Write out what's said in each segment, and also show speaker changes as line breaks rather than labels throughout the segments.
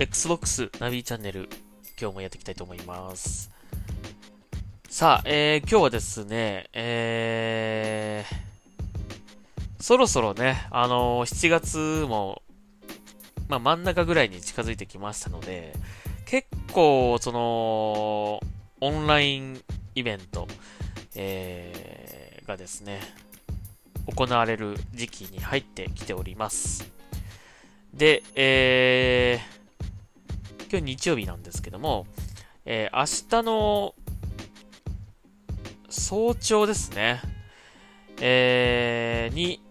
Xbox ナビチャンネル、今日もやっていきたいと思います。さあ、えー、今日はですね、えー、そろそろね、あのー7月も、まあ、真ん中ぐらいに近づいてきましたので、結構、その、オンラインイベント、えー、がですね、行われる時期に入ってきております。で、えー、今日日曜日なんですけども、えー、明日の早朝ですね、えー、に、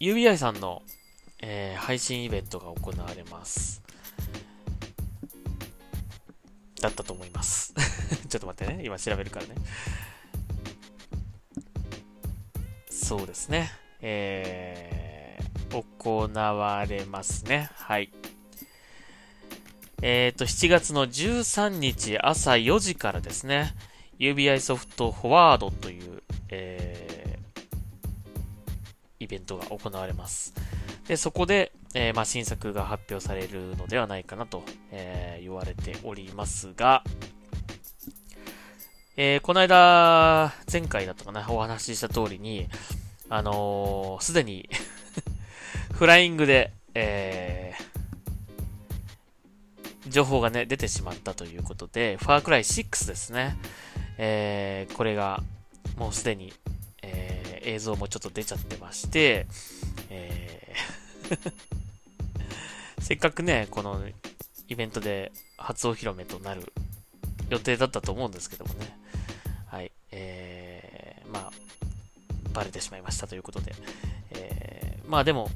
UBI さんの、えー配信イベントが行われます。だったと思います。ちょっと待ってね。今調べるからね。そうですね。えー、行われますね。はい。えっ、と、7月の13日朝4時からですね、UBI ソフトフォワードという、えー、イベントが行われます。で、そこで、えーまあ、新作が発表されるのではないかなと、えー言われておりますが、えーこの間、前回だったかな、お話しした通りに、あのすでに、フライングで、えー情報がね、出てしまったということで、ファークライ6ですね。えーこれが、もうすでに、えー映像もちょっと出ちゃってまして、えー せっかくね、このイベントで初お披露目となる予定だったと思うんですけどもね。はい。えー、まあ、バレてしまいましたということで。えー、まあでも、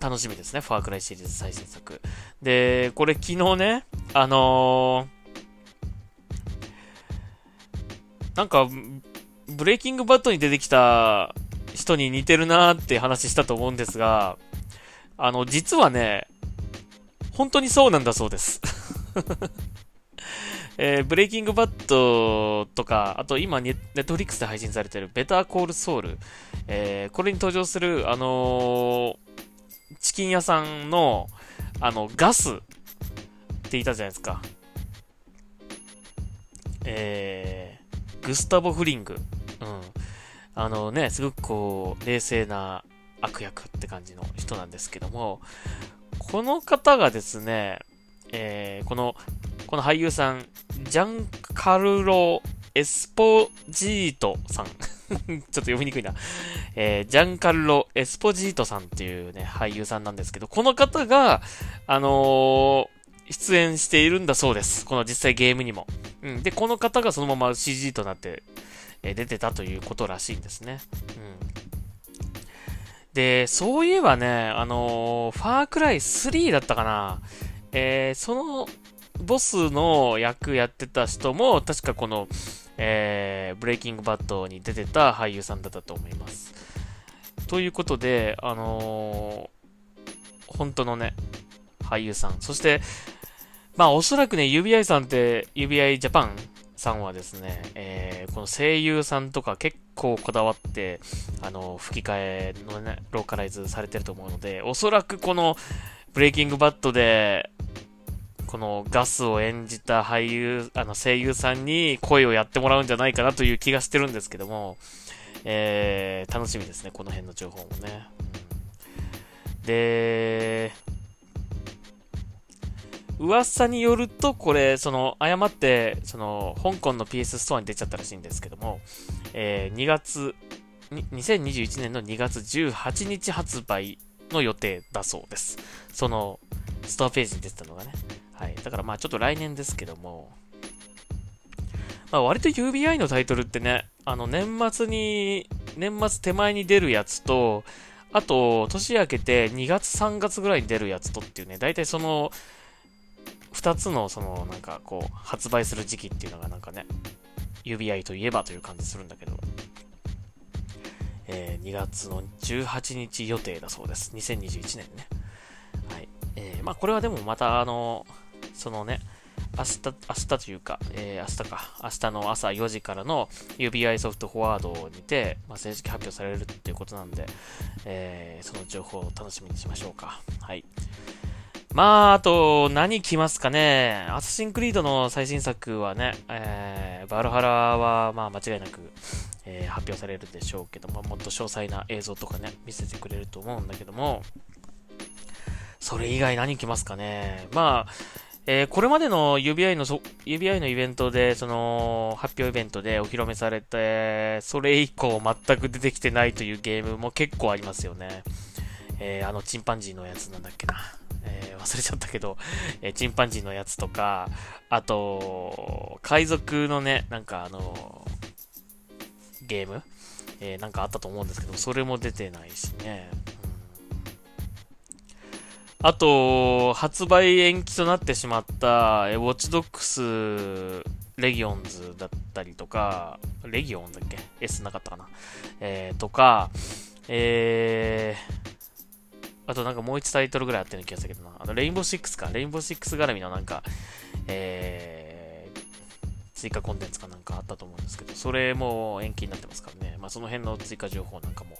楽しみですね。ファークライシリーズ最新作。で、これ昨日ね、あのーなんか、ブレイキングバットに出てきた人に似てるなーって話したと思うんですが、あの、実はね、本当にそうなんだそうです。えーブレイキングバットとか、あと今ネ、ネットフリックスで配信されてるベターコールソウル、えーこれに登場する、あのーチキン屋さんの、あの、ガスっていたじゃないですか。えー、グスタボ・フリング。うん。あのね、すごくこう、冷静な悪役って感じの人なんですけども、この方がですね、えーこの、この俳優さん、ジャンカルロ・エスポジートさん。ちょっと読みにくいな。えージャンカルロ・エスポジートさんっていうね、俳優さんなんですけど、この方が、あのー出演しているんだそうです。この実際ゲームにも。うん。で、この方がそのまま CG となって、えー出てたということらしいんですね。うん。で、そういえばね、あのーファークライ3だったかな。えーそのボスの役やってた人も、確かこの、えーブレイキングバットに出てた俳優さんだったと思います。ということで、あのー本当のね、俳優さん。そして、まあおそらくね、UBI さんって、UBI ジャパンさんはですね、えーこの声優さんとか結構こだわって、あの、吹き替えのね、ローカライズされてると思うので、おそらくこの、ブレイキングバットで、このガスを演じた俳優、あの声優さんに声をやってもらうんじゃないかなという気がしてるんですけども、えー、楽しみですね、この辺の情報もね。で、噂によると、これ、その、誤って、その、香港の PS ストアに出ちゃったらしいんですけども、えー2月、2021年の2月18日発売の予定だそうです。その、ストアページに出てたのがね。はい。だからまあちょっと来年ですけども、まあ割と UBI のタイトルってね、あの年末に、年末手前に出るやつと、あと、年明けて2月3月ぐらいに出るやつとっていうね、大体その、2つのその、なんかこう、発売する時期っていうのがなんかね、UBI といえばという感じするんだけど、えー2月の18日予定だそうです。2021年ね。はい。えーまあこれはでもまたあの、そのね、明日、明日というか、えー明日か、明日の朝4時からの UBI ソフトフォワードにて、まあ、正式発表されるっていうことなんで、えーその情報を楽しみにしましょうか。はい。まあ、あと、何来ますかね。アサシンクリードの最新作はね、えー、バルハラは、まあ、間違いなく、えー、発表されるでしょうけども、もっと詳細な映像とかね、見せてくれると思うんだけども、それ以外何来ますかね。まあ、えー、これまでの UBI の、UBI のイベントで、その、発表イベントでお披露目されて、それ以降全く出てきてないというゲームも結構ありますよね。えー、あの、チンパンジーのやつなんだっけな。ー、忘れちゃったけど、えー、チンパンジーのやつとか、あと、海賊のね、なんかあのゲーム、えー、なんかあったと思うんですけど、それも出てないしね。あと、発売延期となってしまった、えウォッチドックスレギオンズだったりとか、レギオンだっけ ?S なかったかな？えー、とか、えー、あとなんかもう一タイトルぐらいあったような気がするけどな。あの、レインボーシックスか。レインボーシックス絡みのなんか、えー、追加コンテンツかなんかあったと思うんですけど、それも延期になってますからね。まあその辺の追加情報なんかも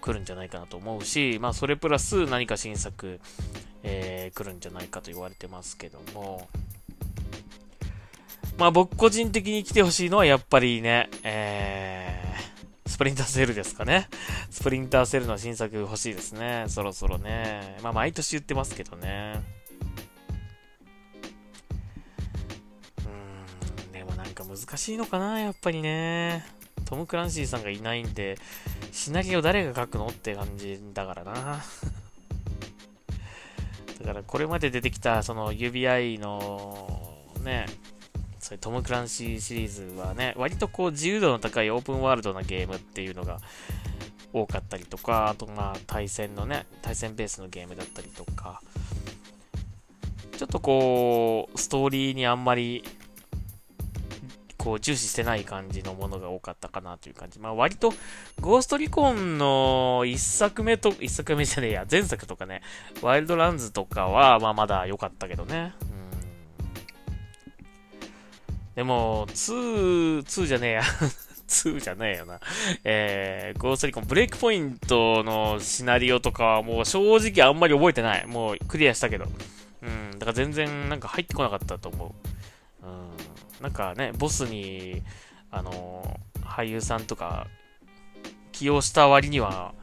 来るんじゃないかなと思うし、まあそれプラス何か新作、えー、来るんじゃないかと言われてますけども、まあ僕個人的に来てほしいのはやっぱりね、えー、スプリンターセールですかね。スプリンターセルの新作欲しいですね。そろそろね。まあ毎年言ってますけどね。うーん、でもなんか難しいのかな、やっぱりね。トム・クランシーさんがいないんで、シナリオ誰が書くのって感じだからな。だからこれまで出てきたその UBI のね、そういうトム・クランシーシリーズはね、割とこう自由度の高いオープンワールドなゲームっていうのが多かったりとか、あとまあ対戦のね、対戦ベースのゲームだったりとか、ちょっとこう、ストーリーにあんまりこう重視してない感じのものが多かったかなという感じ。まあ割と、ゴーストリコンの1作目と、1作目じゃねえや、前作とかね、ワイルドランズとかは、まあまだ良かったけどね。でも、2、2じゃねえや。2じゃねえよな。えー、ゴーストリコン、ブレイクポイントのシナリオとかはもう正直あんまり覚えてない。もうクリアしたけど。うん、だから全然なんか入ってこなかったと思う。うんなんかね、ボスに、あの、俳優さんとか、起用した割には、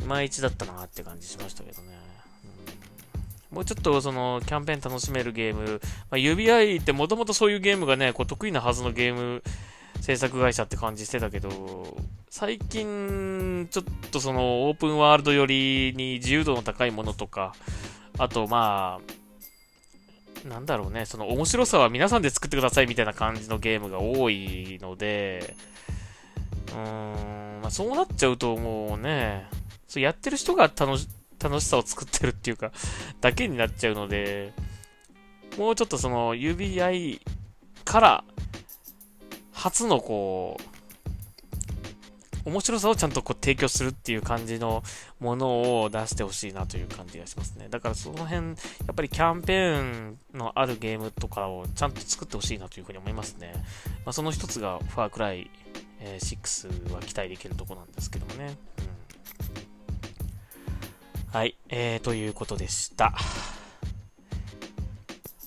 いまいちだったなって感じしましたけどね。もうちょっとそのキャンペーン楽しめるゲーム、まあ、指合いってもともとそういうゲームがね、こう得意なはずのゲーム制作会社って感じしてたけど、最近、ちょっとそのオープンワールド寄りに自由度の高いものとか、あとまあ、なんだろうね、その面白さは皆さんで作ってくださいみたいな感じのゲームが多いので、うーん、まあ、そうなっちゃうともうね、そうやってる人が楽し、楽しさを作ってるっていうか、だけになっちゃうので、もうちょっとその UBI から初のこう、面白さをちゃんとこう提供するっていう感じのものを出してほしいなという感じがしますね。だからその辺、やっぱりキャンペーンのあるゲームとかをちゃんと作ってほしいなというふうに思いますね。まあ、その一つがファークライ、え6は期待できるとこなんですけどもね。うん、はい、えー、ということでした。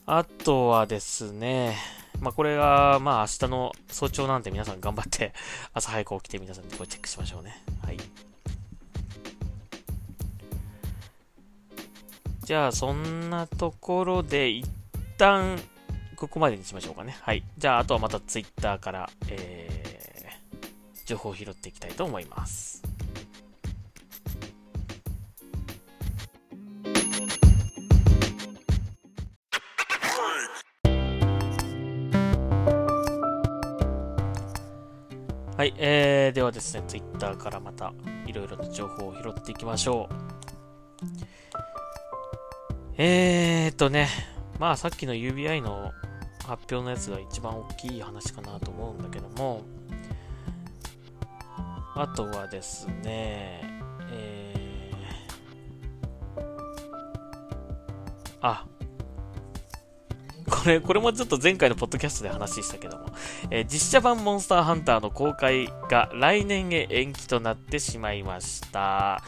あとはですね、まあ、これが、まあ、明日の早朝なんで皆さん頑張って 朝早く起きて皆さんでこれチェックしましょうね。はい。じゃあ、そんなところで、一旦、ここまでにしましょうかね。はい。じゃあ、あとはまた Twitter から、えー、情報を拾っていきたいと思います。はい、えー、ではですね、Twitter からまたいろいろな情報を拾っていきましょう。えーとね、まあさっきの UBI の発表のやつが一番大きい話かなと思うんだけども、あとはですね、えー、あ、これ、これもちょっと前回のポッドキャストで話したけども、えー、実写版モンスターハンターの公開が来年へ延期となってしまいました。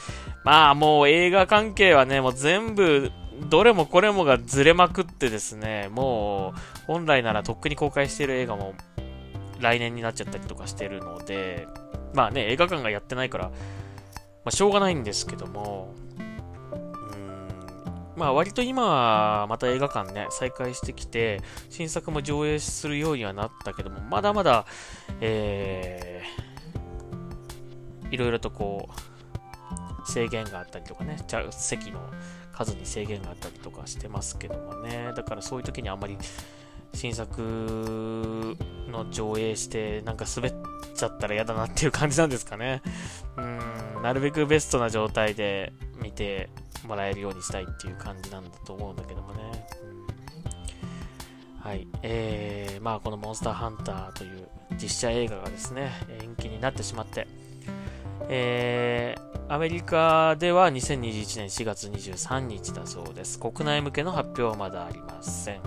まあもう映画関係はね、もう全部どれもこれもがずれまくってですね、もう、本来ならとっくに公開している映画も来年になっちゃったりとかしてるので、まあね、映画館がやってないから、まあ、しょうがないんですけども、まあ割と今はまた映画館ね、再開してきて、新作も上映するようにはなったけども、まだまだ、えー、いろいろとこう、制限があったりとかね、席の数に制限があったりとかしてますけどもね、だからそういう時にあんまり新作の上映してなんか滑っちゃったら嫌だなっていう感じなんですかね。うん、なるべくベストな状態で見てもらえるようにしたいっていう感じなんだと思うんだけどもね。はい。えー、まあこのモンスターハンターという実写映画がですね、延期になってしまって、えー、アメリカでは2021年4月23日だそうです。国内向けの発表はまだありません。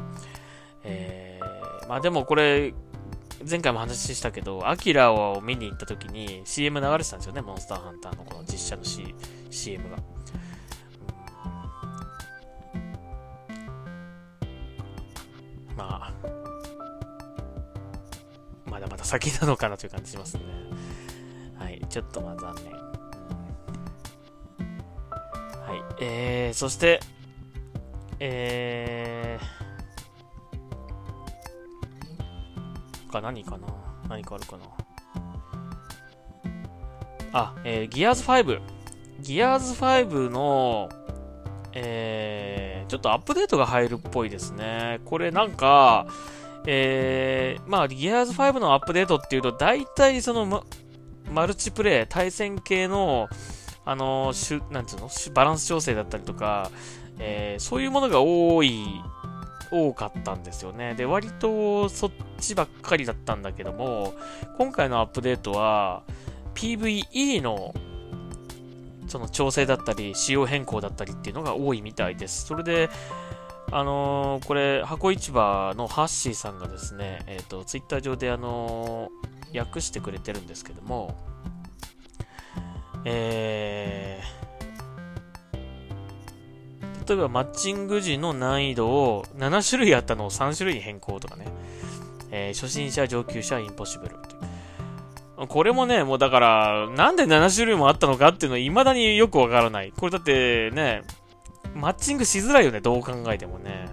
えー、まあでもこれ、前回も話したけど、アキラを見に行った時に CM 流れてたんですよね、モンスターハンターのこの実写の、C、CM が。まあ、まだまだ先なのかなという感じしますね。はい、ちょっとまあ残念。はい、えー、そして、えー、他何かな？何かあるかな？あ、えー、ギアーズ5。ギアーズ5の、えー、ちょっとアップデートが入るっぽいですね。これなんか、えー、まあ、ギアーズ5のアップデートっていうと、大体その、マルチプレイ、対戦系の、あの、しゅ、なんつうの、バランス調整だったりとか、えー、そういうものが多い、多かったんですよね。で、割とそっちばっかりだったんだけども、今回のアップデートは、PVE のその調整だったり、仕様変更だったりっていうのが多いみたいです。それで、あのー、これ、箱市場のハッシーさんがですね、えっ、ー、と、ツイッター上であのー、訳してくれてるんですけども、えー、例えばマッチング時の難易度を7種類あったのを3種類に変更とかね、えー、初心者、上級者、インポッシブルこれもね、もうだから、なんで7種類もあったのかっていうのは未だによくわからない。これだってね、マッチングしづらいよね、どう考えてもね。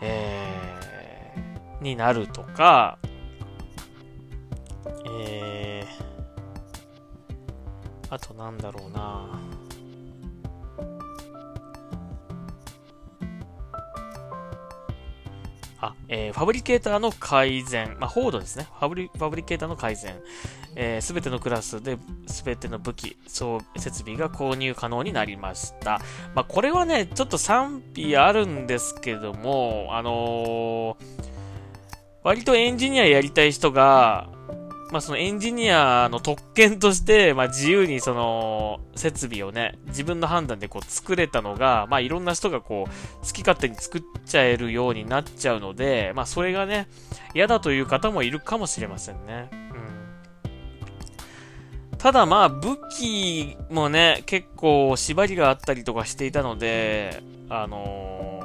うん、えー、になるとか、えー、あとなんだろうな。あ、えー、ファブリケーターの改善。まあ、フォードですね。ファブリ、ファブリケーターの改善。えす、べてのクラスで、すべての武器、そう、設備が購入可能になりました。まあ、これはね、ちょっと賛否あるんですけども、あのー、割とエンジニアやりたい人が、まあ、そのエンジニアの特権として、まあ、自由にその、設備をね、自分の判断でこう作れたのが、まあ、いろんな人がこう、好き勝手に作っちゃえるようになっちゃうので、まあ、それがね、嫌だという方もいるかもしれませんね。うん。ただまあ、武器もね、結構縛りがあったりとかしていたので、あのー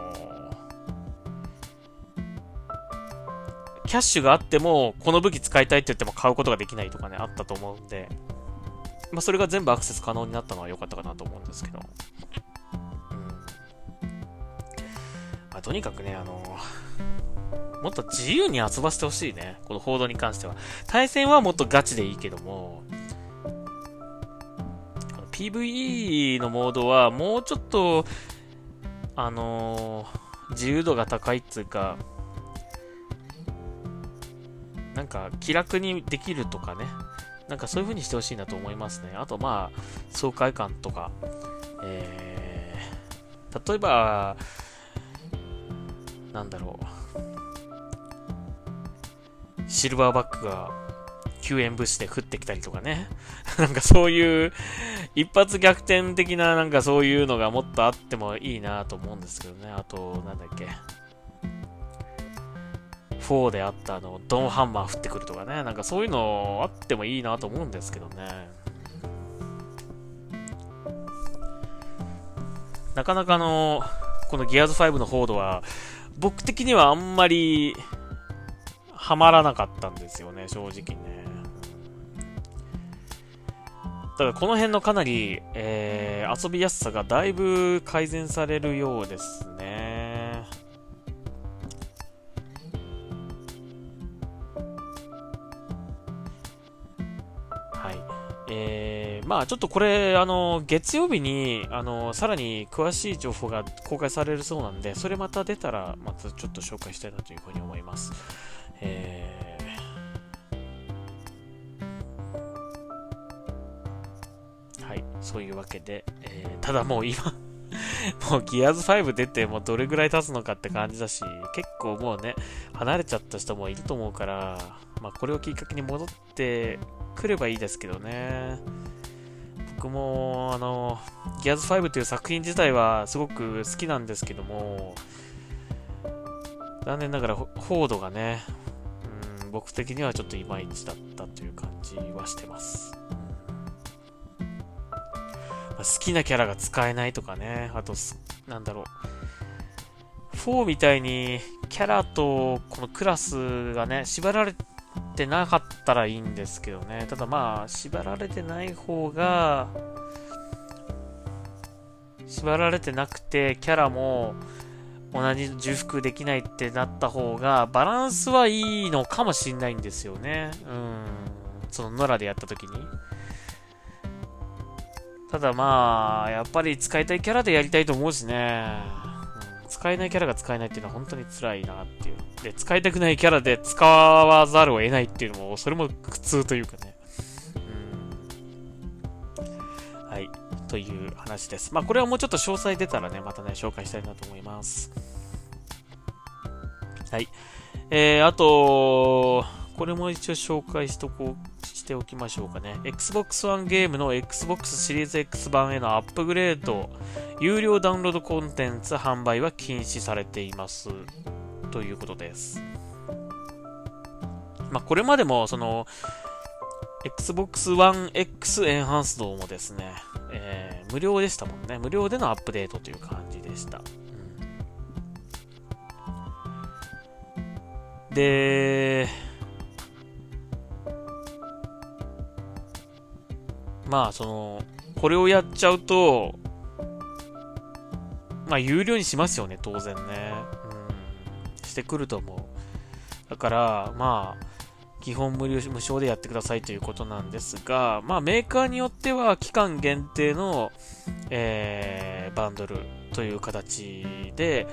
キャッシュがあっても、この武器使いたいって言っても買うことができないとかね、あったと思うんで、まあ、それが全部アクセス可能になったのは良かったかなと思うんですけど。うん。まあ、とにかくね、あのもっと自由に遊ばせてほしいね。この報道に関しては。対戦はもっとガチでいいけども、PVE のモードはもうちょっと、あのー、自由度が高いっていうか、なんか気楽にできるとかね、なんかそういう風にしてほしいなと思いますね。あとまあ、爽快感とか、えー、例えば、なんだろう、シルバーバックが救援物資で降ってきたりとかね。なんかそういう一発逆転的ななんかそういうのがもっとあってもいいなと思うんですけどね。あと、なんだっけ。4であったあの、ドンハンマー降ってくるとかね、なんかそういうのあってもいいなと思うんですけどね。なかなかの、このギアーズ5のホードは、僕的にはあんまり、はまらなかったんですよね、正直ね。ただこの辺のかなり、えー、遊びやすさがだいぶ改善されるようですね。まあちょっとこれ、あの、月曜日に、あの、さらに詳しい情報が公開されるそうなんで、それまた出たら、またちょっと紹介したいなというふうに思います。えーそういうわけで、えー、ただもう今 もうギアーズ5出てもうどれぐらい経つのかって感じだし、結構もうね、離れちゃった人もいると思うから、まあこれをきっかけに戻ってくればいいですけどね。僕も、あの、ギアーズ5という作品自体はすごく好きなんですけども、残念ながらフォードがね、うん、僕的にはちょっといまいちだったという感じはしてます。好きなキャラが使えないとかね、あと、なんだろう。4みたいにキャラとこのクラスがね、縛られてなかったらいいんですけどね。ただまあ、縛られてない方が、縛られてなくて、キャラも同じ重複できないってなった方が、バランスはいいのかもしんないんですよね。うん。そのノラでやった時に。ただまあ、やっぱり使いたいキャラでやりたいと思うしね。使えないキャラが使えないっていうのは本当に辛いなって。で、使いたくないキャラで使わざるを得ないっていうのも、それも苦痛というかね。はい。という話です。まあ、これはもうちょっと詳細出たらね、またね、紹介したいなと思います。はい。えー、あと、これも一応紹介しとこうしておきましょうかね。Xbox One ゲームの Xbox シリーズ X 版へのアップグレード、有料ダウンロードコンテンツ販売は禁止されています。ということです。まあ、これまでも、その、Xbox One X エンハンスドもですね、えー、無料でしたもんね。無料でのアップデートという感じでした。で、まあ、その、これをやっちゃうと、まあ、有料にしますよね、当然ね。してくると思う。だから、まあ、基本無料無償でやってくださいということなんですが、まあ、メーカーによっては期間限定の、えー、バンドルという形で、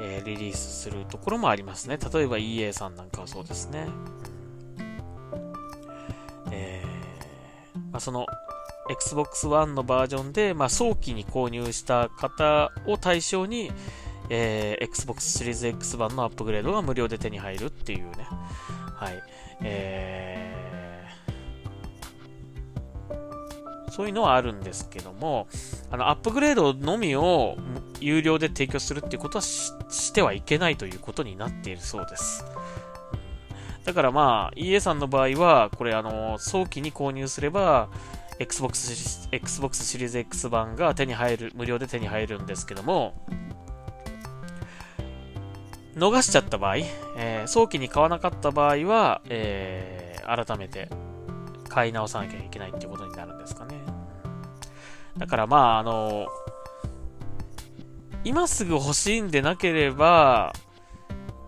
えー、リリースするところもありますね。例えば EA さんなんかはそうですね。えー、まあ、その Xbox One のバージョンで、まあ、早期に購入した方を対象に、えー、Xbox シリーズ X 版のアップグレードが無料で手に入るっていうね。はい。えー、そういうのはあるんですけども、あの、アップグレードのみを有料で提供するっていうことはしてはいけないということになっているそうです。だからまあ、EA さんの場合は、これあの、早期に購入すれば、Xbox, Xbox シリーズ X 版が手に入る、無料で手に入るんですけども、逃しちゃった場合、えー、早期に買わなかった場合は、えー、改めて買い直さなきゃいけないってことになるんですかね。だからまあ、あの、今すぐ欲しいんでなければ、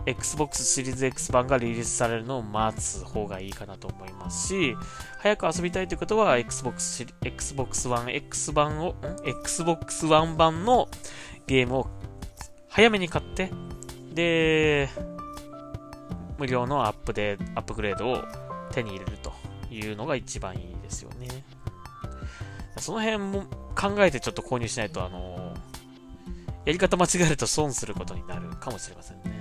Xbox シリーズ X 版がリリースされるのを待つ方がいいかなと思いますし、早く遊びたいということは Xbox, Xbox One X 版を、Xbox One 版のゲームを早めに買って、で、無料のアップで、アップグレードを手に入れるというのが一番いいですよね。その辺も考えてちょっと購入しないと、あのやり方間違えると損することになるかもしれませんね。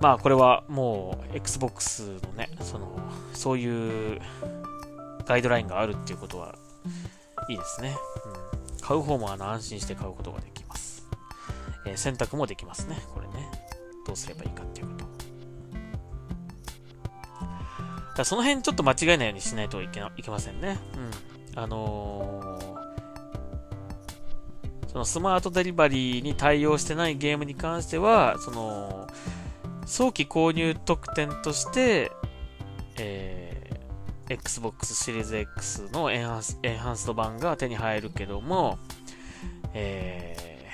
まあこれはもう Xbox のね、その、そういうガイドラインがあるっていうことはいいですね。うん、買う方もあの安心して買うことができます。えー、選択もできますね。これね。どうすればいいかっていうこと。だその辺ちょっと間違えないようにしないといけないけませんね。うん。あのー、そのスマートデリバリーに対応してないゲームに関しては、その、早期購入特典として、Xbox シリーズ X のエンハンスエンハンスド版が手に入るけども、え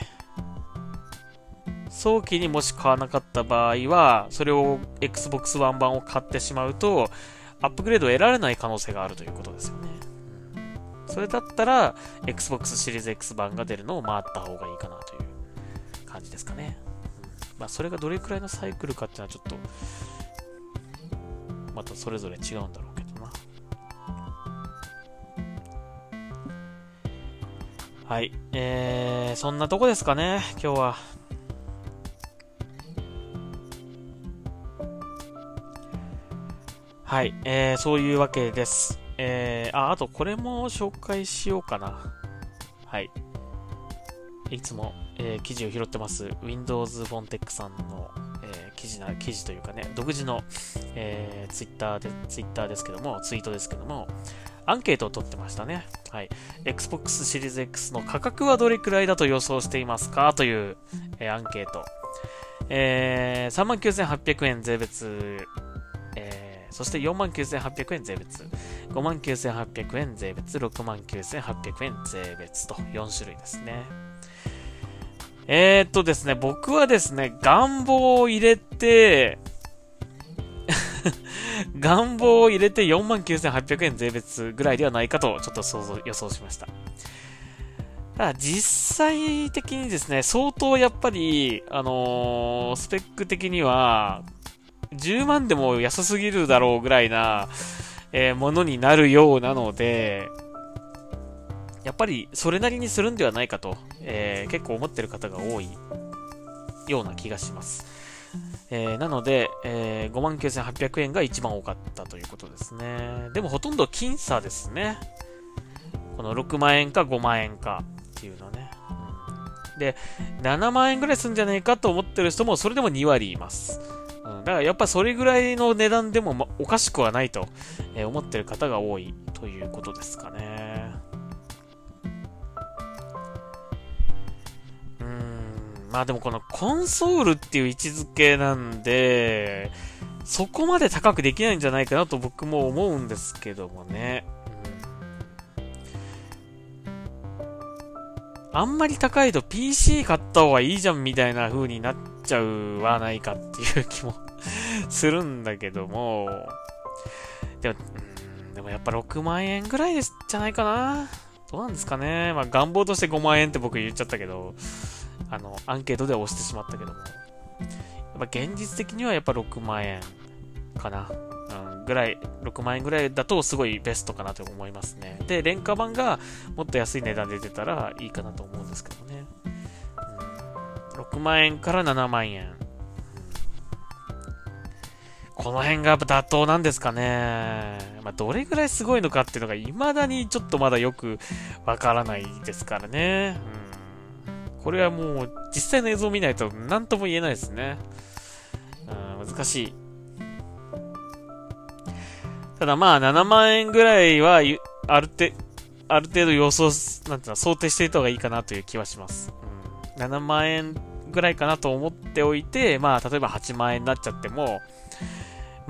ー、早期にもし買わなかった場合は、それを Xbox One 版を買ってしまうと、アップグレードを得られない可能性があるということですよね。それだったら、Xbox シリーズ X 版が出るのを待った方がいいかなという感じですかね。まあ、それがどれくらいのサイクルかっていうのはちょっと、またそれぞれ違うんだろうはい。えー、そんなとこですかね、今日は。はい、えー、そういうわけです。えー、あ、あとこれも紹介しようかな。はい。いつも、えー、記事を拾ってます Windows フォンテックさんの、えー、記事な、記事というかね、独自の、えー、ツイッターで、ツイッターですけども、ツイートですけども、アンケートを取ってましたね。はい。Xbox シリーズ X の価格はどれくらいだと予想していますかという、えー、アンケート。えー、39,800円税別、えー、そして49,800円税別、59,800円税別、69,800円税別と4種類ですね。えー、っとですね、僕はですね、願望を入れて、願望を入れて49,800円税別ぐらいではないかと、ちょっと想像、予想しました。ただ、実際的にですね、相当やっぱり、あのー、スペック的には、10万でも安すぎるだろうぐらいな、えー、ものになるようなので、やっぱりそれなりにするんではないかと、えー、結構思ってる方が多いような気がします。えー、なので、えー、59,800円が一番多かったということですね。でもほとんど僅差ですね。この6万円か5万円かっていうのね。で、7万円ぐらいするんじゃないかと思ってる人もそれでも2割います。うん、だからやっぱそれぐらいの値段でも、ま、おかしくはないと、えー、思ってる方が多いということですかね。まあでもこのコンソールっていう位置づけなんで、そこまで高くできないんじゃないかなと僕も思うんですけどもね。あんまり高いと PC 買った方がいいじゃんみたいな風になっちゃうはないかっていう気も するんだけども、でも、でもやっぱ6万円ぐらいじゃないかな。どうなんですかね。まあ願望として5万円って僕言っちゃったけど、あの、アンケートでは押してしまったけども、やっぱ現実的にはやっぱ6万円かな。うん、ぐらい、6万円ぐらいだとすごいベストかなと思いますね。で、廉価版がもっと安い値段で出たらいいかなと思うんですけどね。うん、6万円から7万円。この辺がやっぱ妥当なんですかね。まあ、どれぐらいすごいのかっていうのが未だにちょっとまだよくわからないですからね。うんこれはもう実際の映像を見ないと何とも言えないですね。うん、難しい。ただまあ7万円ぐらいはある程ある程度予想、なんていうの、想定していた方がいいかなという気はします。うん、7万円ぐらいかなと思っておいて、まあ例えば8万円になっちゃっても、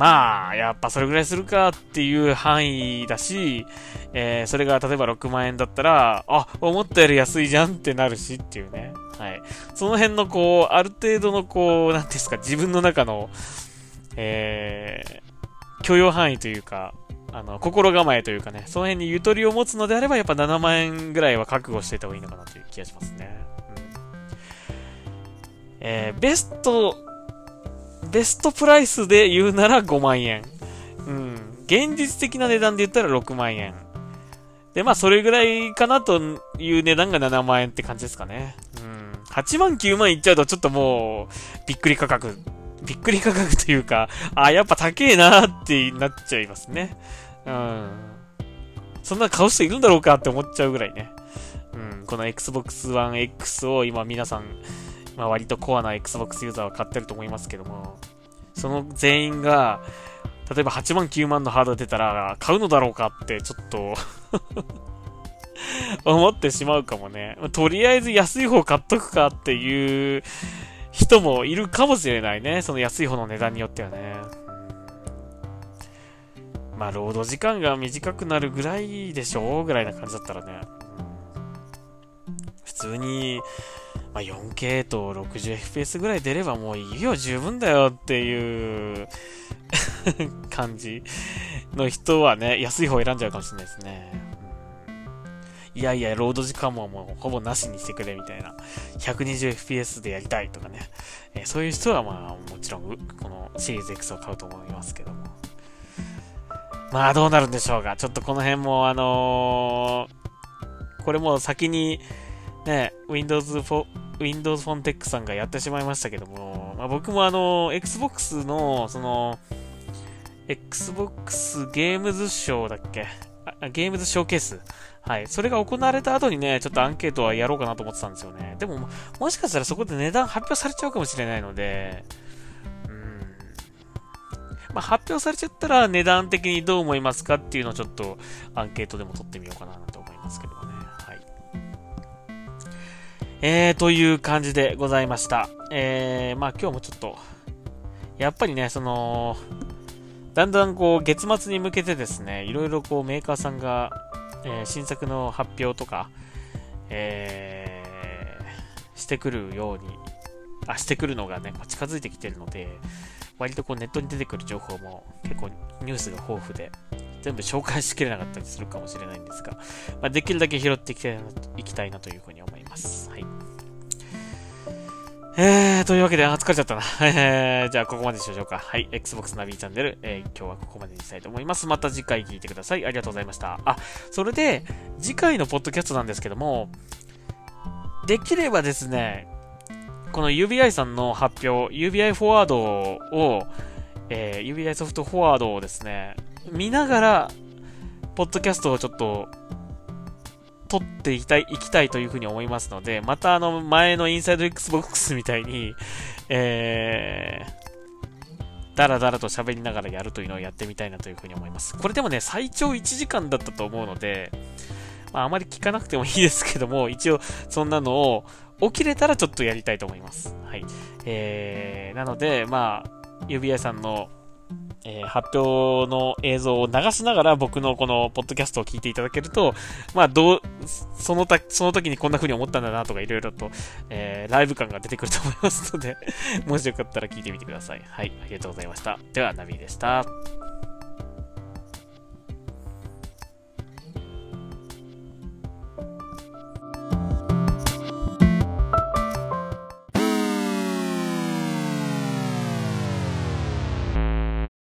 まあ、やっぱそれぐらいするかっていう範囲だし、えー、それが例えば6万円だったら、あ、思ったより安いじゃんってなるしっていうね。はい。その辺のこう、ある程度のこう、なんですか、自分の中の、えー、許容範囲というか、あの、心構えというかね、その辺にゆとりを持つのであれば、やっぱ7万円ぐらいは覚悟していた方がいいのかなという気がしますね。うん、えー、ベストベストプライスで言うなら5万円。うん。現実的な値段で言ったら6万円。で、まあ、それぐらいかなという値段が7万円って感じですかね。うん。8万9万いっちゃうとちょっともう、びっくり価格。びっくり価格というか、あ、やっぱ高えなーってなっちゃいますね。うん。そんな買う人いるんだろうかって思っちゃうぐらいね。うん。この Xbox One X を今皆さん、まあ、割とコアな Xbox ユーザーは買ってると思いますけども、その全員が、例えば8万9万のハード出たら買うのだろうかってちょっと 思ってしまうかもね。とりあえず安い方買っとくかっていう人もいるかもしれないね。その安い方の値段によってはね。まあ、労働時間が短くなるぐらいでしょうぐらいな感じだったらね。普通に、まあ、4K と 60fps ぐらい出ればもういいよ、十分だよっていう感じの人はね、安い方選んじゃうかもしれないですね。いやいや、ロード時間ももうほぼなしにしてくれみたいな。120fps でやりたいとかね。えー、そういう人はまあもちろん、このシリーズ X を買うと思いますけども。まあどうなるんでしょうか。ちょっとこの辺もあのー、これも先にね、Windows 4、Windows フォンテックさんがやってしまいましたけども、まあ、僕もあの、Xbox の、その、Xbox ゲームズショーだっけ？ゲームズショーケース。はい。それが行われた後にね、ちょっとアンケートはやろうかなと思ってたんですよね。でも、もしかしたらそこで値段発表されちゃうかもしれないので、うん。まあ、発表されちゃったら値段的にどう思いますかっていうのをちょっとアンケートでも取ってみようかなと思いますけど。えー、という感じでございました。えー、まあ今日もちょっと、やっぱりね、その、だんだんこう月末に向けてですね、いろいろこうメーカーさんが、えー、新作の発表とか、えー、してくるように、あ、してくるのがね、近づいてきてるので、割とこうネットに出てくる情報も結構ニュースが豊富で、全部紹介しきれなかったりするかもしれないんですが、まあ、できるだけ拾っていきたいなというふうに思います。はい。えー、というわけで、あ、疲れちゃったな。えー、じゃあ、ここまでにしましょうか。はい。Xbox ナビチャンネル、えー、今日はここまでにしたいと思います。また次回聞いてください。ありがとうございました。あ、それで、次回のポッドキャストなんですけども、できればですね、この UBI さんの発表、UBI フォワードを、えー、UBI ソフトフォワードをですね、見ながら、ポッドキャストをちょっと取っていきたい、いきたいというふうに思いますので、またあの前のインサイド Xbox みたいに、えー、だらだらと喋りながらやるというのをやってみたいなというふうに思います。これでもね、最長1時間だったと思うので、まあ、あまり聞かなくてもいいですけども、一応そんなのを起きれたらちょっとやりたいと思います。はい。えー、なので、まあ、指輪さんのえー、発表の映像を流しながら僕のこのポッドキャストを聞いていただけると、まあ、どう、そのた、その時にこんな風に思ったんだなとかいろいろと、えー、ライブ感が出てくると思いますので もしよかったら聞いてみてください。はい、ありがとうございました。では、ナビでした。